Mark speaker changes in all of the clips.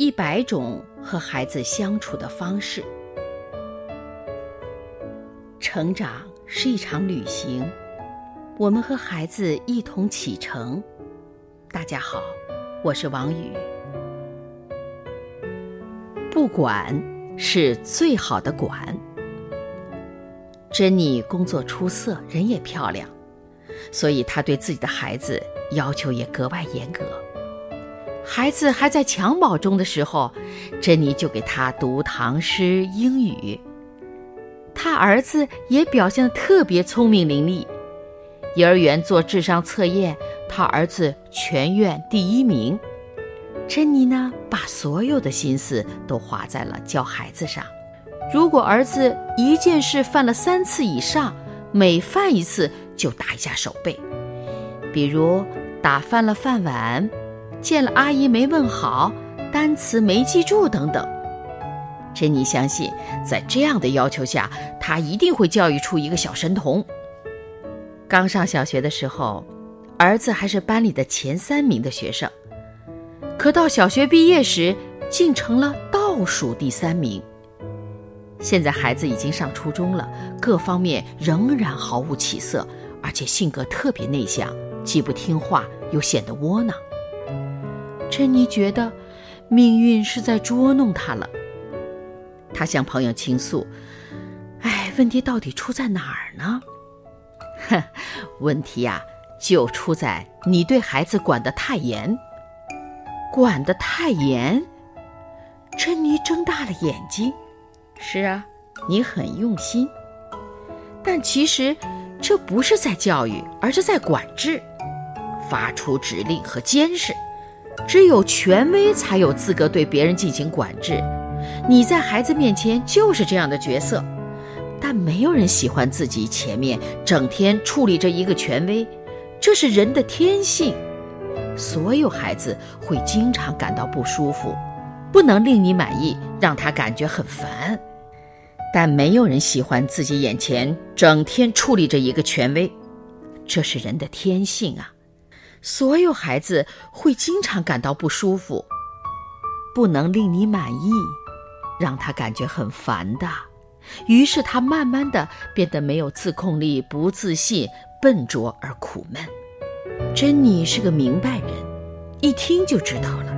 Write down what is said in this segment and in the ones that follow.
Speaker 1: 一百种和孩子相处的方式。成长是一场旅行，我们和孩子一同启程。大家好，我是王宇。不管是最好的管。珍妮工作出色，人也漂亮，所以她对自己的孩子要求也格外严格。孩子还在襁褓中的时候，珍妮就给他读唐诗、英语。他儿子也表现得特别聪明伶俐。幼儿园做智商测验，他儿子全院第一名。珍妮呢，把所有的心思都花在了教孩子上。如果儿子一件事犯了三次以上，每犯一次就打一下手背，比如打翻了饭碗、见了阿姨没问好、单词没记住等等。珍妮相信，在这样的要求下，他一定会教育出一个小神童。刚上小学的时候，儿子还是班里的前三名的学生，可到小学毕业时，竟成了倒数第三名。现在孩子已经上初中了，各方面仍然毫无起色，而且性格特别内向，既不听话又显得窝囊。珍妮觉得命运是在捉弄她了。她向朋友倾诉：“哎，问题到底出在哪儿呢？”“哼，问题呀，就出在你对孩子管得太严。”“管得太严？”珍妮睁大了眼睛。是啊，你很用心，但其实这不是在教育，而是在管制，发出指令和监视。只有权威才有资格对别人进行管制。你在孩子面前就是这样的角色，但没有人喜欢自己前面整天处理着一个权威，这是人的天性。所有孩子会经常感到不舒服，不能令你满意，让他感觉很烦。但没有人喜欢自己眼前整天处理着一个权威，这是人的天性啊！所有孩子会经常感到不舒服，不能令你满意，让他感觉很烦的。于是他慢慢的变得没有自控力、不自信、笨拙而苦闷。珍妮是个明白人，一听就知道了，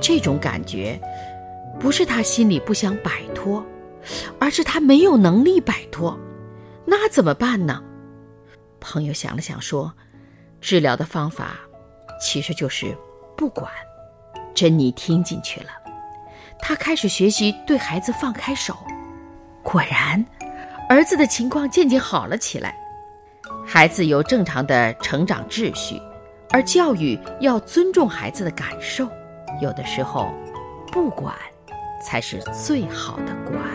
Speaker 1: 这种感觉不是他心里不想摆脱。而是他没有能力摆脱，那怎么办呢？朋友想了想说：“治疗的方法其实就是不管。”珍妮听进去了，她开始学习对孩子放开手。果然，儿子的情况渐渐好了起来。孩子有正常的成长秩序，而教育要尊重孩子的感受。有的时候，不管才是最好的管。